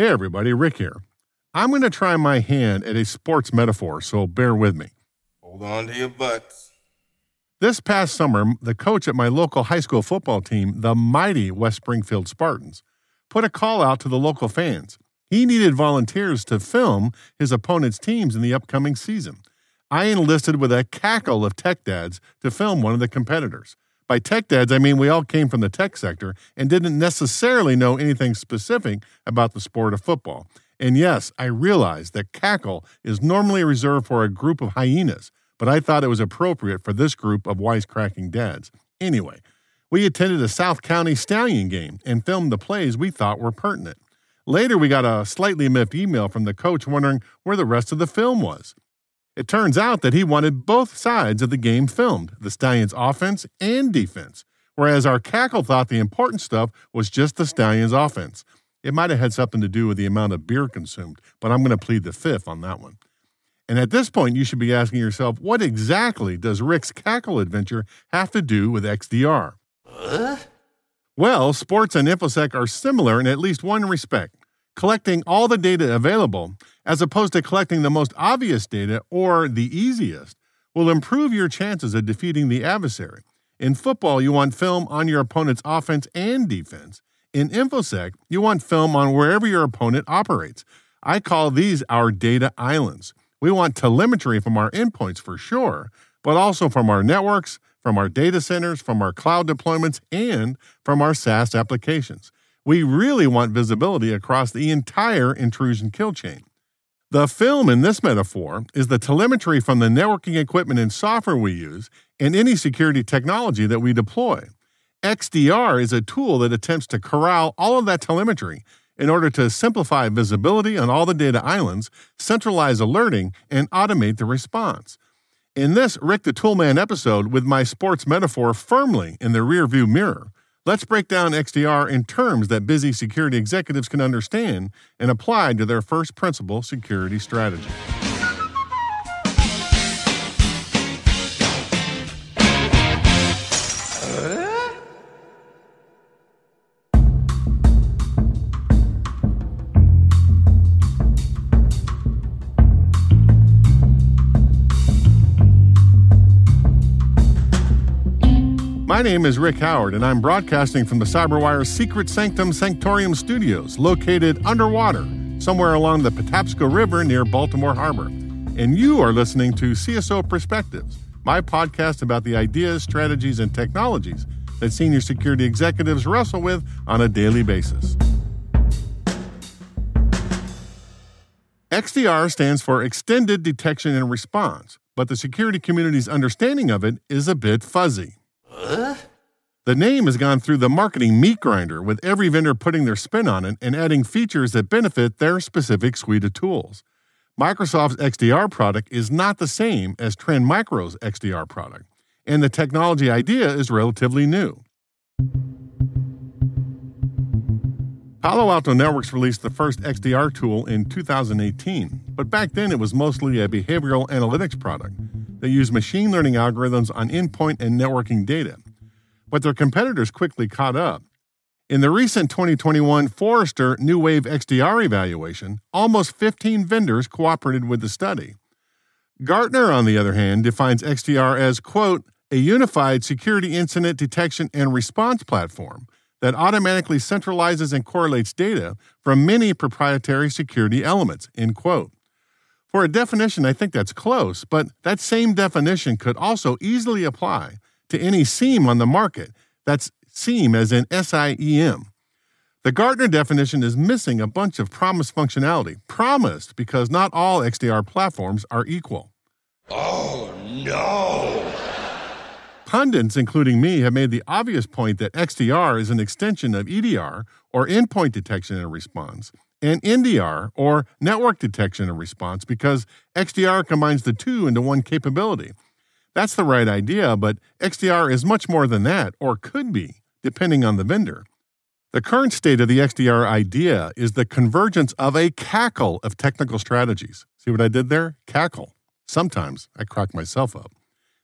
Hey everybody, Rick here. I'm going to try my hand at a sports metaphor, so bear with me. Hold on to your butts. This past summer, the coach at my local high school football team, the mighty West Springfield Spartans, put a call out to the local fans. He needed volunteers to film his opponent's teams in the upcoming season. I enlisted with a cackle of tech dads to film one of the competitors. By tech dads, I mean we all came from the tech sector and didn't necessarily know anything specific about the sport of football. And yes, I realize that cackle is normally reserved for a group of hyenas, but I thought it was appropriate for this group of wisecracking dads. Anyway, we attended a South County Stallion game and filmed the plays we thought were pertinent. Later, we got a slightly miffed email from the coach wondering where the rest of the film was. It turns out that he wanted both sides of the game filmed the Stallions' offense and defense, whereas our cackle thought the important stuff was just the Stallions' offense. It might have had something to do with the amount of beer consumed, but I'm going to plead the fifth on that one. And at this point, you should be asking yourself, what exactly does Rick's cackle adventure have to do with XDR? Well, sports and InfoSec are similar in at least one respect collecting all the data available, as opposed to collecting the most obvious data or the easiest, will improve your chances of defeating the adversary. In football, you want film on your opponent's offense and defense. In InfoSec, you want film on wherever your opponent operates. I call these our data islands. We want telemetry from our endpoints for sure, but also from our networks, from our data centers, from our cloud deployments, and from our SaaS applications. We really want visibility across the entire intrusion kill chain. The film in this metaphor is the telemetry from the networking equipment and software we use and any security technology that we deploy. XDR is a tool that attempts to corral all of that telemetry in order to simplify visibility on all the data islands, centralize alerting, and automate the response. In this Rick the Toolman episode, with my sports metaphor firmly in the rearview mirror, Let's break down XDR in terms that busy security executives can understand and apply to their first principle security strategy. My name is Rick Howard, and I'm broadcasting from the CyberWire's Secret Sanctum Sanctorum studios, located underwater, somewhere along the Patapsco River near Baltimore Harbor. And you are listening to CSO Perspectives, my podcast about the ideas, strategies, and technologies that senior security executives wrestle with on a daily basis. XDR stands for Extended Detection and Response, but the security community's understanding of it is a bit fuzzy. The name has gone through the marketing meat grinder, with every vendor putting their spin on it and adding features that benefit their specific suite of tools. Microsoft's XDR product is not the same as Trend Micro's XDR product, and the technology idea is relatively new. Palo Alto Networks released the first XDR tool in 2018, but back then it was mostly a behavioral analytics product that used machine learning algorithms on endpoint and networking data. But their competitors quickly caught up. In the recent 2021 Forrester New Wave XDR evaluation, almost 15 vendors cooperated with the study. Gartner, on the other hand, defines XDR as, quote, a unified security incident detection and response platform that automatically centralizes and correlates data from many proprietary security elements. End quote. For a definition, I think that's close, but that same definition could also easily apply to any SIEM on the market. That's SIEM as in S I E M. The Gartner definition is missing a bunch of promised functionality. Promised because not all XDR platforms are equal. Oh no! Pundits, including me, have made the obvious point that XDR is an extension of EDR, or endpoint detection and response, and NDR, or network detection and response, because XDR combines the two into one capability. That's the right idea, but XDR is much more than that, or could be, depending on the vendor. The current state of the XDR idea is the convergence of a cackle of technical strategies. See what I did there? Cackle. Sometimes I crack myself up.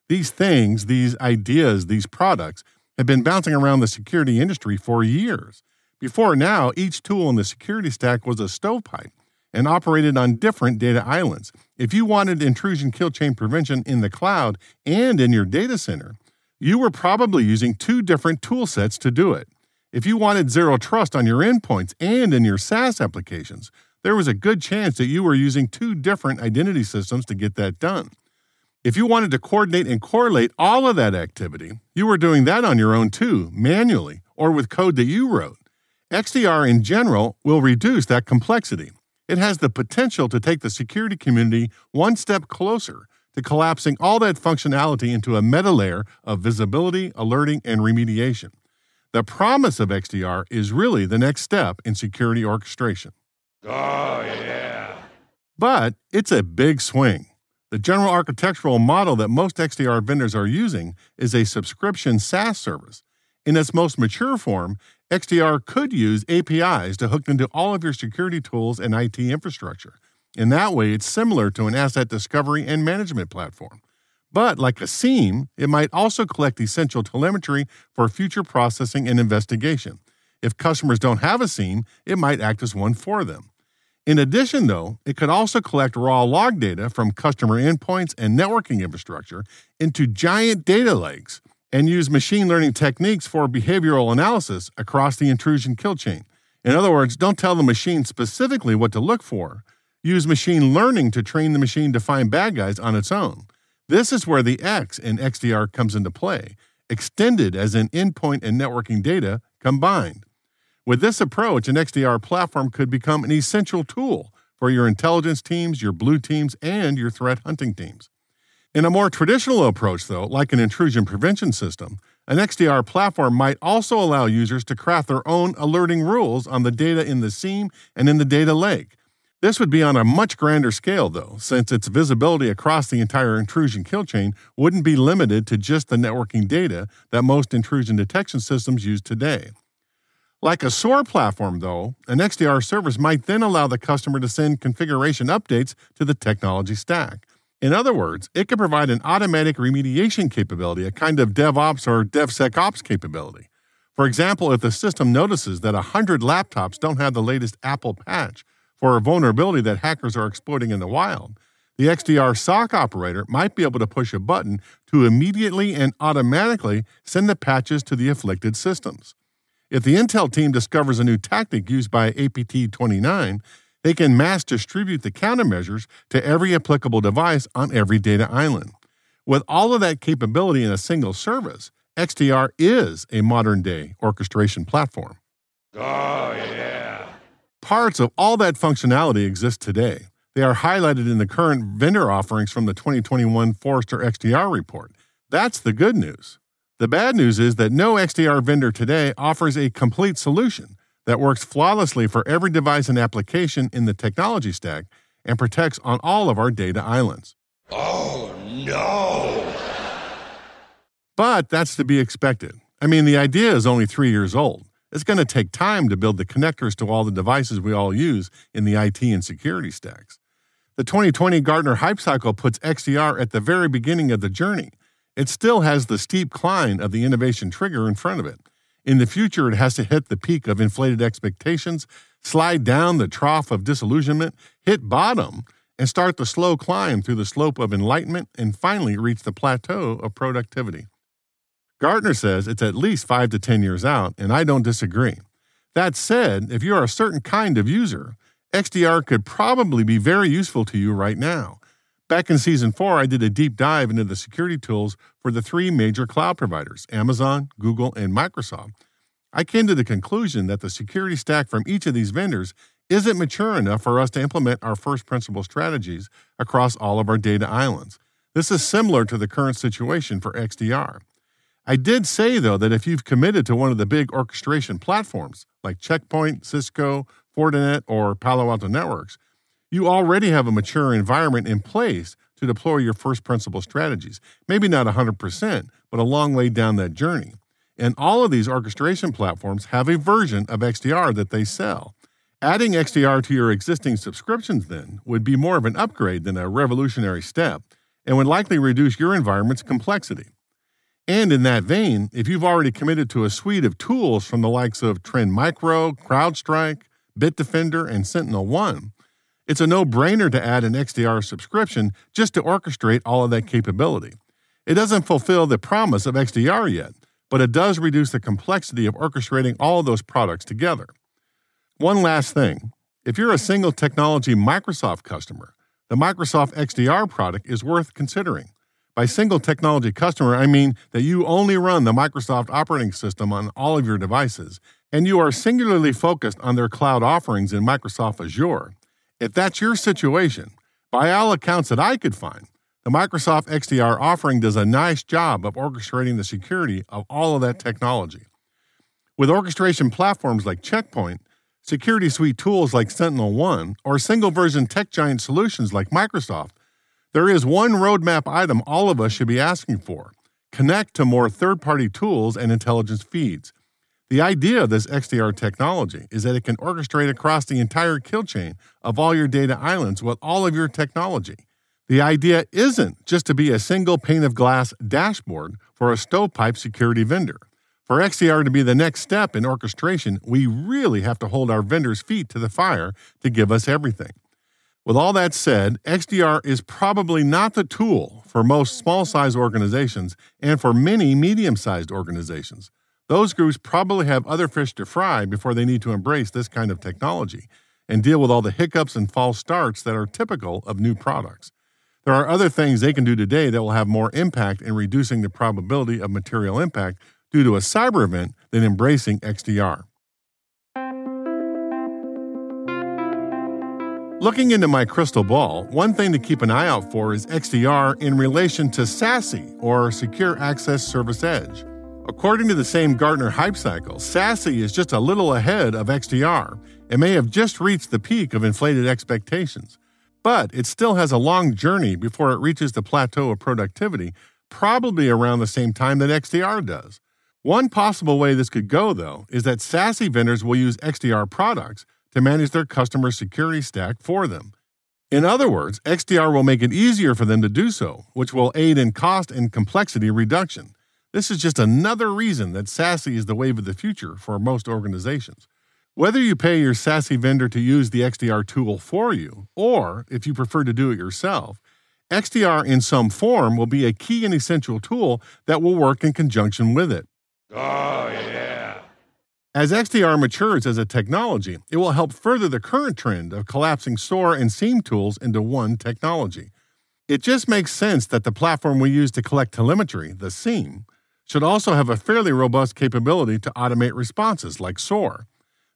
These things, these ideas, these products have been bouncing around the security industry for years. Before now, each tool in the security stack was a stovepipe and operated on different data islands. If you wanted intrusion kill chain prevention in the cloud and in your data center, you were probably using two different tool sets to do it. If you wanted zero trust on your endpoints and in your SaaS applications, there was a good chance that you were using two different identity systems to get that done. If you wanted to coordinate and correlate all of that activity, you were doing that on your own too, manually, or with code that you wrote. XDR in general will reduce that complexity. It has the potential to take the security community one step closer to collapsing all that functionality into a meta layer of visibility, alerting, and remediation. The promise of XDR is really the next step in security orchestration. Oh yeah! But it's a big swing. The general architectural model that most XDR vendors are using is a subscription SaaS service. In its most mature form, XDR could use APIs to hook into all of your security tools and IT infrastructure. In that way, it's similar to an asset discovery and management platform. But like a SIEM, it might also collect essential telemetry for future processing and investigation. If customers don't have a SIEM, it might act as one for them. In addition, though, it could also collect raw log data from customer endpoints and networking infrastructure into giant data lakes and use machine learning techniques for behavioral analysis across the intrusion kill chain. In other words, don't tell the machine specifically what to look for. Use machine learning to train the machine to find bad guys on its own. This is where the X in XDR comes into play, extended as in endpoint and networking data combined. With this approach, an XDR platform could become an essential tool for your intelligence teams, your blue teams, and your threat hunting teams. In a more traditional approach, though, like an intrusion prevention system, an XDR platform might also allow users to craft their own alerting rules on the data in the SIEM and in the data lake, this would be on a much grander scale, though, since its visibility across the entire intrusion kill chain wouldn't be limited to just the networking data that most intrusion detection systems use today. Like a SOAR platform, though, an XDR service might then allow the customer to send configuration updates to the technology stack. In other words, it could provide an automatic remediation capability, a kind of DevOps or DevSecOps capability. For example, if the system notices that 100 laptops don't have the latest Apple patch, for a vulnerability that hackers are exploiting in the wild, the XDR SOC operator might be able to push a button to immediately and automatically send the patches to the afflicted systems. If the Intel team discovers a new tactic used by APT 29, they can mass distribute the countermeasures to every applicable device on every data island. With all of that capability in a single service, XDR is a modern day orchestration platform. Oh yeah! Parts of all that functionality exist today. They are highlighted in the current vendor offerings from the 2021 Forrester XDR report. That's the good news. The bad news is that no XDR vendor today offers a complete solution that works flawlessly for every device and application in the technology stack and protects on all of our data islands. Oh, no! But that's to be expected. I mean, the idea is only three years old. It's going to take time to build the connectors to all the devices we all use in the IT and security stacks. The 2020 Gartner Hype Cycle puts XDR at the very beginning of the journey. It still has the steep climb of the innovation trigger in front of it. In the future, it has to hit the peak of inflated expectations, slide down the trough of disillusionment, hit bottom, and start the slow climb through the slope of enlightenment, and finally reach the plateau of productivity. Gartner says it's at least 5 to 10 years out, and I don't disagree. That said, if you are a certain kind of user, XDR could probably be very useful to you right now. Back in season four, I did a deep dive into the security tools for the three major cloud providers Amazon, Google, and Microsoft. I came to the conclusion that the security stack from each of these vendors isn't mature enough for us to implement our first principle strategies across all of our data islands. This is similar to the current situation for XDR. I did say, though, that if you've committed to one of the big orchestration platforms like Checkpoint, Cisco, Fortinet, or Palo Alto Networks, you already have a mature environment in place to deploy your first principle strategies. Maybe not 100%, but a long way down that journey. And all of these orchestration platforms have a version of XDR that they sell. Adding XDR to your existing subscriptions then would be more of an upgrade than a revolutionary step and would likely reduce your environment's complexity. And in that vein, if you've already committed to a suite of tools from the likes of Trend Micro, CrowdStrike, Bitdefender, and Sentinel One, it's a no brainer to add an XDR subscription just to orchestrate all of that capability. It doesn't fulfill the promise of XDR yet, but it does reduce the complexity of orchestrating all of those products together. One last thing if you're a single technology Microsoft customer, the Microsoft XDR product is worth considering. By single technology customer, I mean that you only run the Microsoft operating system on all of your devices, and you are singularly focused on their cloud offerings in Microsoft Azure. If that's your situation, by all accounts that I could find, the Microsoft XDR offering does a nice job of orchestrating the security of all of that technology. With orchestration platforms like Checkpoint, security suite tools like Sentinel One, or single version tech giant solutions like Microsoft, there is one roadmap item all of us should be asking for connect to more third party tools and intelligence feeds. The idea of this XDR technology is that it can orchestrate across the entire kill chain of all your data islands with all of your technology. The idea isn't just to be a single pane of glass dashboard for a stovepipe security vendor. For XDR to be the next step in orchestration, we really have to hold our vendors' feet to the fire to give us everything. With all that said, XDR is probably not the tool for most small sized organizations and for many medium sized organizations. Those groups probably have other fish to fry before they need to embrace this kind of technology and deal with all the hiccups and false starts that are typical of new products. There are other things they can do today that will have more impact in reducing the probability of material impact due to a cyber event than embracing XDR. Looking into my crystal ball, one thing to keep an eye out for is XDR in relation to SASE, or Secure Access Service Edge. According to the same Gartner hype cycle, SASE is just a little ahead of XDR and may have just reached the peak of inflated expectations. But it still has a long journey before it reaches the plateau of productivity, probably around the same time that XDR does. One possible way this could go, though, is that SASE vendors will use XDR products to manage their customer security stack for them. In other words, XDR will make it easier for them to do so, which will aid in cost and complexity reduction. This is just another reason that SASE is the wave of the future for most organizations. Whether you pay your SASE vendor to use the XDR tool for you, or if you prefer to do it yourself, XDR in some form will be a key and essential tool that will work in conjunction with it. Oh, yeah. As XDR matures as a technology, it will help further the current trend of collapsing SOAR and SIEM tools into one technology. It just makes sense that the platform we use to collect telemetry, the SIEM, should also have a fairly robust capability to automate responses like SOAR.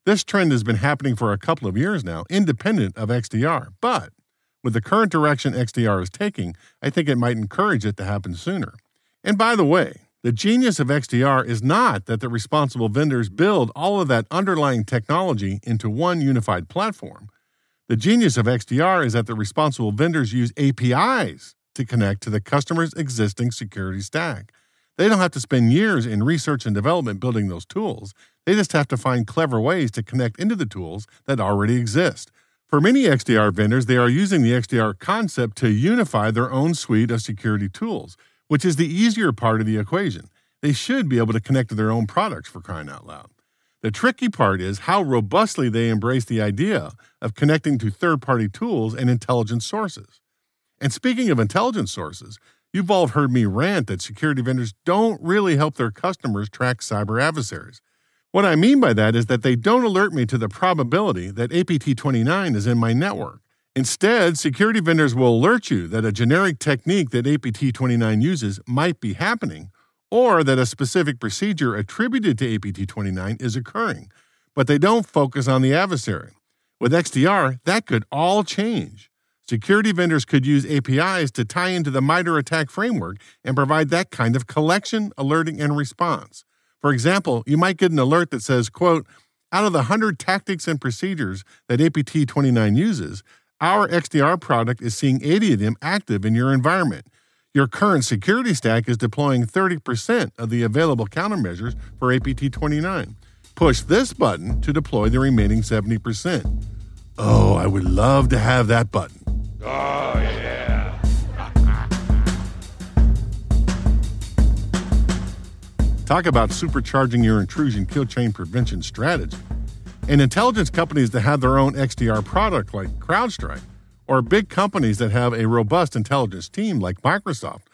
This trend has been happening for a couple of years now, independent of XDR, but with the current direction XDR is taking, I think it might encourage it to happen sooner. And by the way, the genius of XDR is not that the responsible vendors build all of that underlying technology into one unified platform. The genius of XDR is that the responsible vendors use APIs to connect to the customer's existing security stack. They don't have to spend years in research and development building those tools. They just have to find clever ways to connect into the tools that already exist. For many XDR vendors, they are using the XDR concept to unify their own suite of security tools which is the easier part of the equation. They should be able to connect to their own products for crying out loud. The tricky part is how robustly they embrace the idea of connecting to third party tools and intelligence sources. And speaking of intelligence sources, You've all heard me rant that security vendors don't really help their customers track cyber adversaries. What I mean by that is that they don't alert me to the probability that APT 29 is in my network. Instead, security vendors will alert you that a generic technique that APT 29 uses might be happening, or that a specific procedure attributed to APT 29 is occurring, but they don't focus on the adversary. With XDR, that could all change. Security vendors could use APIs to tie into the MITRE ATT&CK framework and provide that kind of collection, alerting, and response. For example, you might get an alert that says, quote, out of the 100 tactics and procedures that APT 29 uses, our XDR product is seeing 80 of them active in your environment. Your current security stack is deploying 30% of the available countermeasures for APT 29. Push this button to deploy the remaining 70%. Oh, I would love to have that button. Oh, yeah. Talk about supercharging your intrusion kill chain prevention strategy. And intelligence companies that have their own XDR product like CrowdStrike, or big companies that have a robust intelligence team like Microsoft,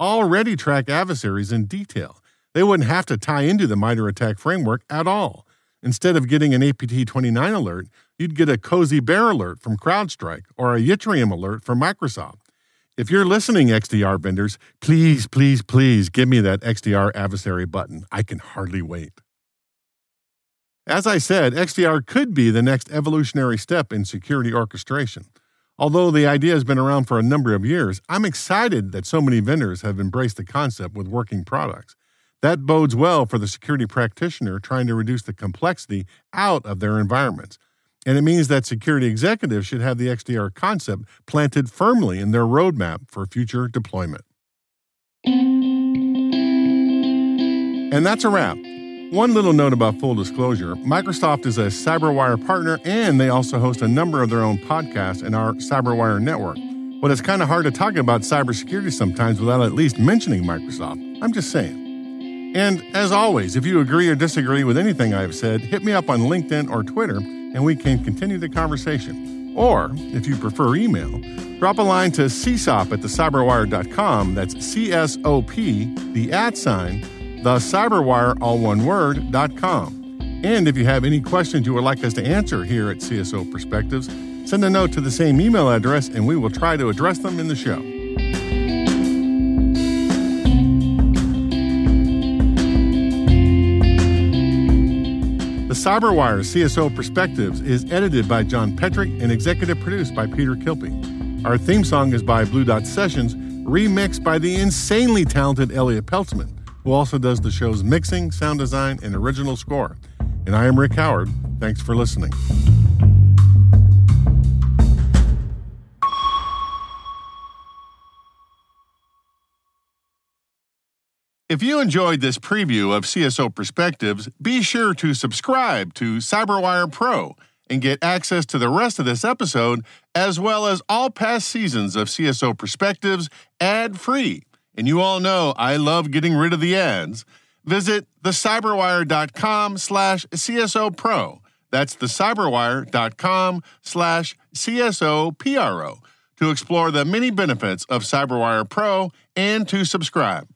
already track adversaries in detail. They wouldn't have to tie into the MITRE ATT&CK framework at all. Instead of getting an APT 29 alert, you'd get a Cozy Bear alert from CrowdStrike or a Yttrium alert from Microsoft. If you're listening, XDR vendors, please, please, please give me that XDR adversary button. I can hardly wait. As I said, XDR could be the next evolutionary step in security orchestration. Although the idea has been around for a number of years, I'm excited that so many vendors have embraced the concept with working products. That bodes well for the security practitioner trying to reduce the complexity out of their environments. And it means that security executives should have the XDR concept planted firmly in their roadmap for future deployment. And that's a wrap. One little note about full disclosure Microsoft is a CyberWire partner, and they also host a number of their own podcasts in our CyberWire network. But it's kind of hard to talk about cybersecurity sometimes without at least mentioning Microsoft. I'm just saying. And as always, if you agree or disagree with anything I've said, hit me up on LinkedIn or Twitter and we can continue the conversation. Or, if you prefer email, drop a line to csop at thecyberwire.com. That's C S O P, the at sign, the cyberwire, all one word, dot com. And if you have any questions you would like us to answer here at CSO Perspectives, send a note to the same email address and we will try to address them in the show. Cyberwire CSO Perspectives is edited by John Petrick and executive produced by Peter Kilpe. Our theme song is by Blue Dot Sessions, remixed by the insanely talented Elliott Peltzman, who also does the show's mixing, sound design, and original score. And I am Rick Howard. Thanks for listening. If you enjoyed this preview of CSO Perspectives, be sure to subscribe to CyberWire Pro and get access to the rest of this episode, as well as all past seasons of CSO Perspectives ad free. And you all know I love getting rid of the ads. Visit thecyberwire.com slash CSO Pro. That's thecyberwire.com slash CSO PRO to explore the many benefits of CyberWire Pro and to subscribe.